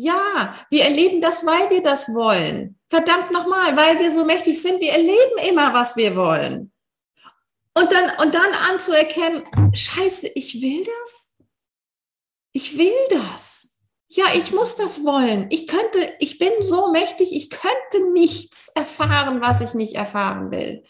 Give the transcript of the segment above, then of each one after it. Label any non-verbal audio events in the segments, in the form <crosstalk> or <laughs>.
Ja, wir erleben das, weil wir das wollen. Verdammt nochmal, weil wir so mächtig sind, wir erleben immer, was wir wollen. Und dann, und dann anzuerkennen, scheiße, ich will das? Ich will das. Ja, ich muss das wollen. Ich könnte, ich bin so mächtig, ich könnte nichts erfahren, was ich nicht erfahren will.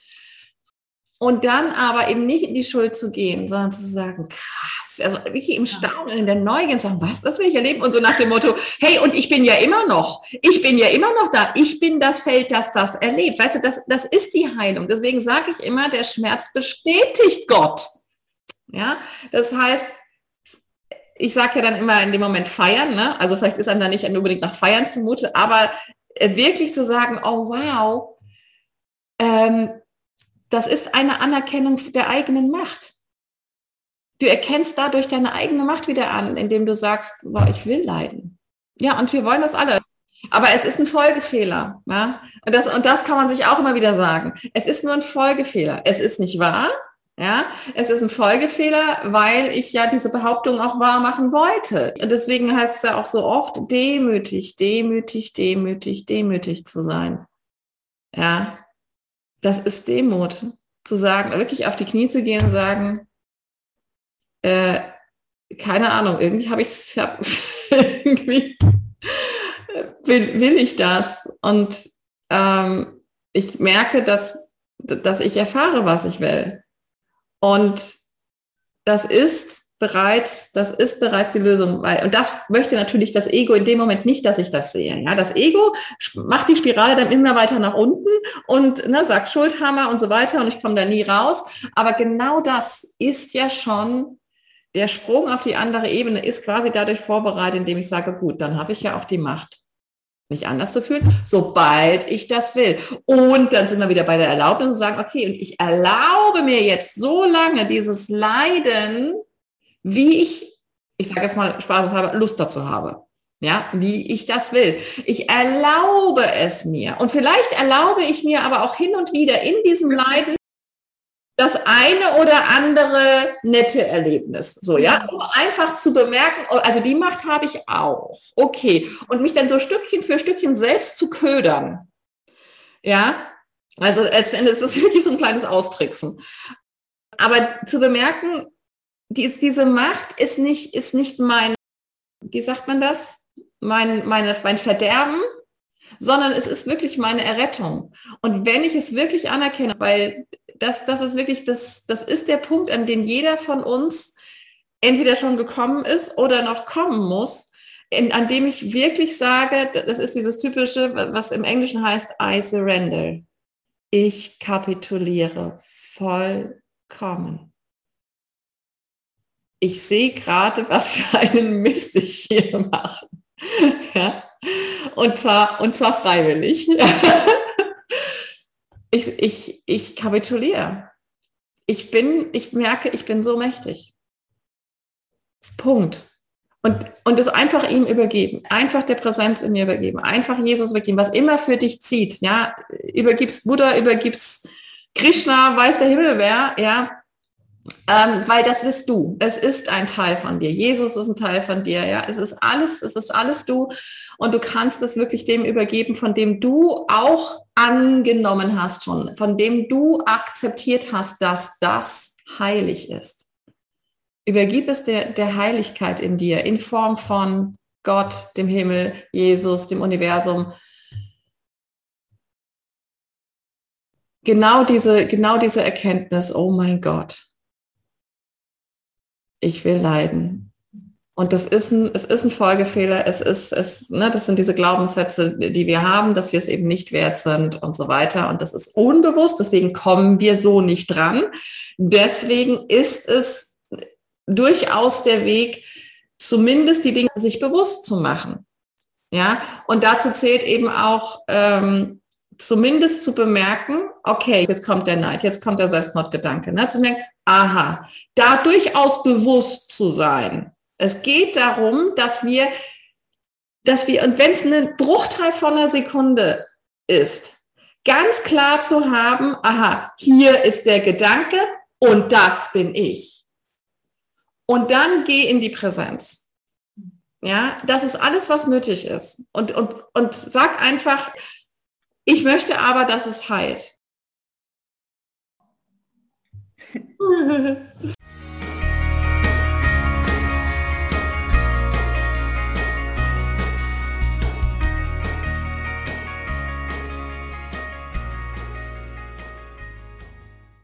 Und dann aber eben nicht in die Schuld zu gehen, sondern zu sagen, krass, also wirklich im Staunen, in der Neugier sagen, was, das will ich erleben. Und so nach dem Motto, hey, und ich bin ja immer noch, ich bin ja immer noch da, ich bin das Feld, das das erlebt. Weißt du, das, das ist die Heilung. Deswegen sage ich immer, der Schmerz bestätigt Gott. Ja, das heißt, ich sage ja dann immer in dem Moment feiern, ne? also vielleicht ist einem da nicht unbedingt nach Feiern zumute, aber äh, wirklich zu sagen, oh wow, ähm, das ist eine Anerkennung der eigenen Macht. Du erkennst dadurch deine eigene Macht wieder an, indem du sagst, wow, ich will leiden. Ja, und wir wollen das alle. Aber es ist ein Folgefehler. Ja? Und, das, und das kann man sich auch immer wieder sagen. Es ist nur ein Folgefehler. Es ist nicht wahr, ja, es ist ein Folgefehler, weil ich ja diese Behauptung auch wahr machen wollte. Und deswegen heißt es ja auch so oft, demütig, demütig, demütig, demütig zu sein. Ja, das ist Demut. Zu sagen, wirklich auf die Knie zu gehen und sagen, äh, keine Ahnung, irgendwie habe ich es, hab, <laughs> irgendwie will, will ich das. Und ähm, ich merke, dass, dass ich erfahre, was ich will. Und das ist bereits, das ist bereits die Lösung, weil, und das möchte natürlich das Ego in dem Moment nicht, dass ich das sehe. Ja, das Ego macht die Spirale dann immer weiter nach unten und ne, sagt Schuldhammer und so weiter und ich komme da nie raus. Aber genau das ist ja schon der Sprung auf die andere Ebene ist quasi dadurch vorbereitet, indem ich sage, gut, dann habe ich ja auch die Macht mich anders zu fühlen, sobald ich das will. Und dann sind wir wieder bei der Erlaubnis und sagen, okay, und ich erlaube mir jetzt so lange dieses Leiden, wie ich, ich sage jetzt mal spaßeshalber, Lust dazu habe. Ja, wie ich das will. Ich erlaube es mir. Und vielleicht erlaube ich mir aber auch hin und wieder in diesem Leiden das eine oder andere nette Erlebnis. So, ja, um einfach zu bemerken, oh, also die Macht habe ich auch. Okay. Und mich dann so Stückchen für Stückchen selbst zu ködern. Ja, also es, es <laughs> ist wirklich so ein kleines Austricksen. Aber zu bemerken, dies, diese Macht ist nicht, ist nicht mein, wie sagt man das? Mein, meine, mein Verderben, sondern es ist wirklich meine Errettung. Und wenn ich es wirklich anerkenne, weil das, das ist wirklich, das, das ist der Punkt, an den jeder von uns entweder schon gekommen ist oder noch kommen muss, in, an dem ich wirklich sage, das ist dieses typische, was im Englischen heißt, I surrender. Ich kapituliere vollkommen. Ich sehe gerade, was für einen Mist ich hier mache. Ja? Und zwar, und zwar freiwillig. <laughs> ich, ich, ich kapituliere. Ich bin, ich merke, ich bin so mächtig. Punkt. Und, und es einfach ihm übergeben, einfach der Präsenz in mir übergeben, einfach Jesus übergeben, was immer für dich zieht, ja, übergibst Buddha, übergibst Krishna, weiß der Himmel wer, ja, ähm, weil das bist du. Es ist ein Teil von dir. Jesus ist ein Teil von dir. Ja, es ist alles, es ist alles du. Und du kannst es wirklich dem übergeben, von dem du auch angenommen hast schon, von dem du akzeptiert hast, dass das heilig ist. Übergib es der, der Heiligkeit in dir in Form von Gott, dem Himmel, Jesus, dem Universum. Genau diese, genau diese Erkenntnis, oh mein Gott, ich will leiden. Und das ist ein, es ist ein Folgefehler. Es ist, es, ne, das sind diese Glaubenssätze, die wir haben, dass wir es eben nicht wert sind und so weiter. Und das ist unbewusst. Deswegen kommen wir so nicht dran. Deswegen ist es durchaus der Weg, zumindest die Dinge sich bewusst zu machen. Ja, und dazu zählt eben auch, ähm, zumindest zu bemerken, okay, jetzt kommt der Neid, jetzt kommt der Selbstmordgedanke, ne? zu merken, aha, da durchaus bewusst zu sein. Es geht darum, dass wir, dass wir, und wenn es ein Bruchteil von einer Sekunde ist, ganz klar zu haben, aha, hier ist der Gedanke und das bin ich. Und dann geh in die Präsenz. Ja, das ist alles, was nötig ist. Und, und, und sag einfach, ich möchte aber, dass es heilt. <laughs> <laughs>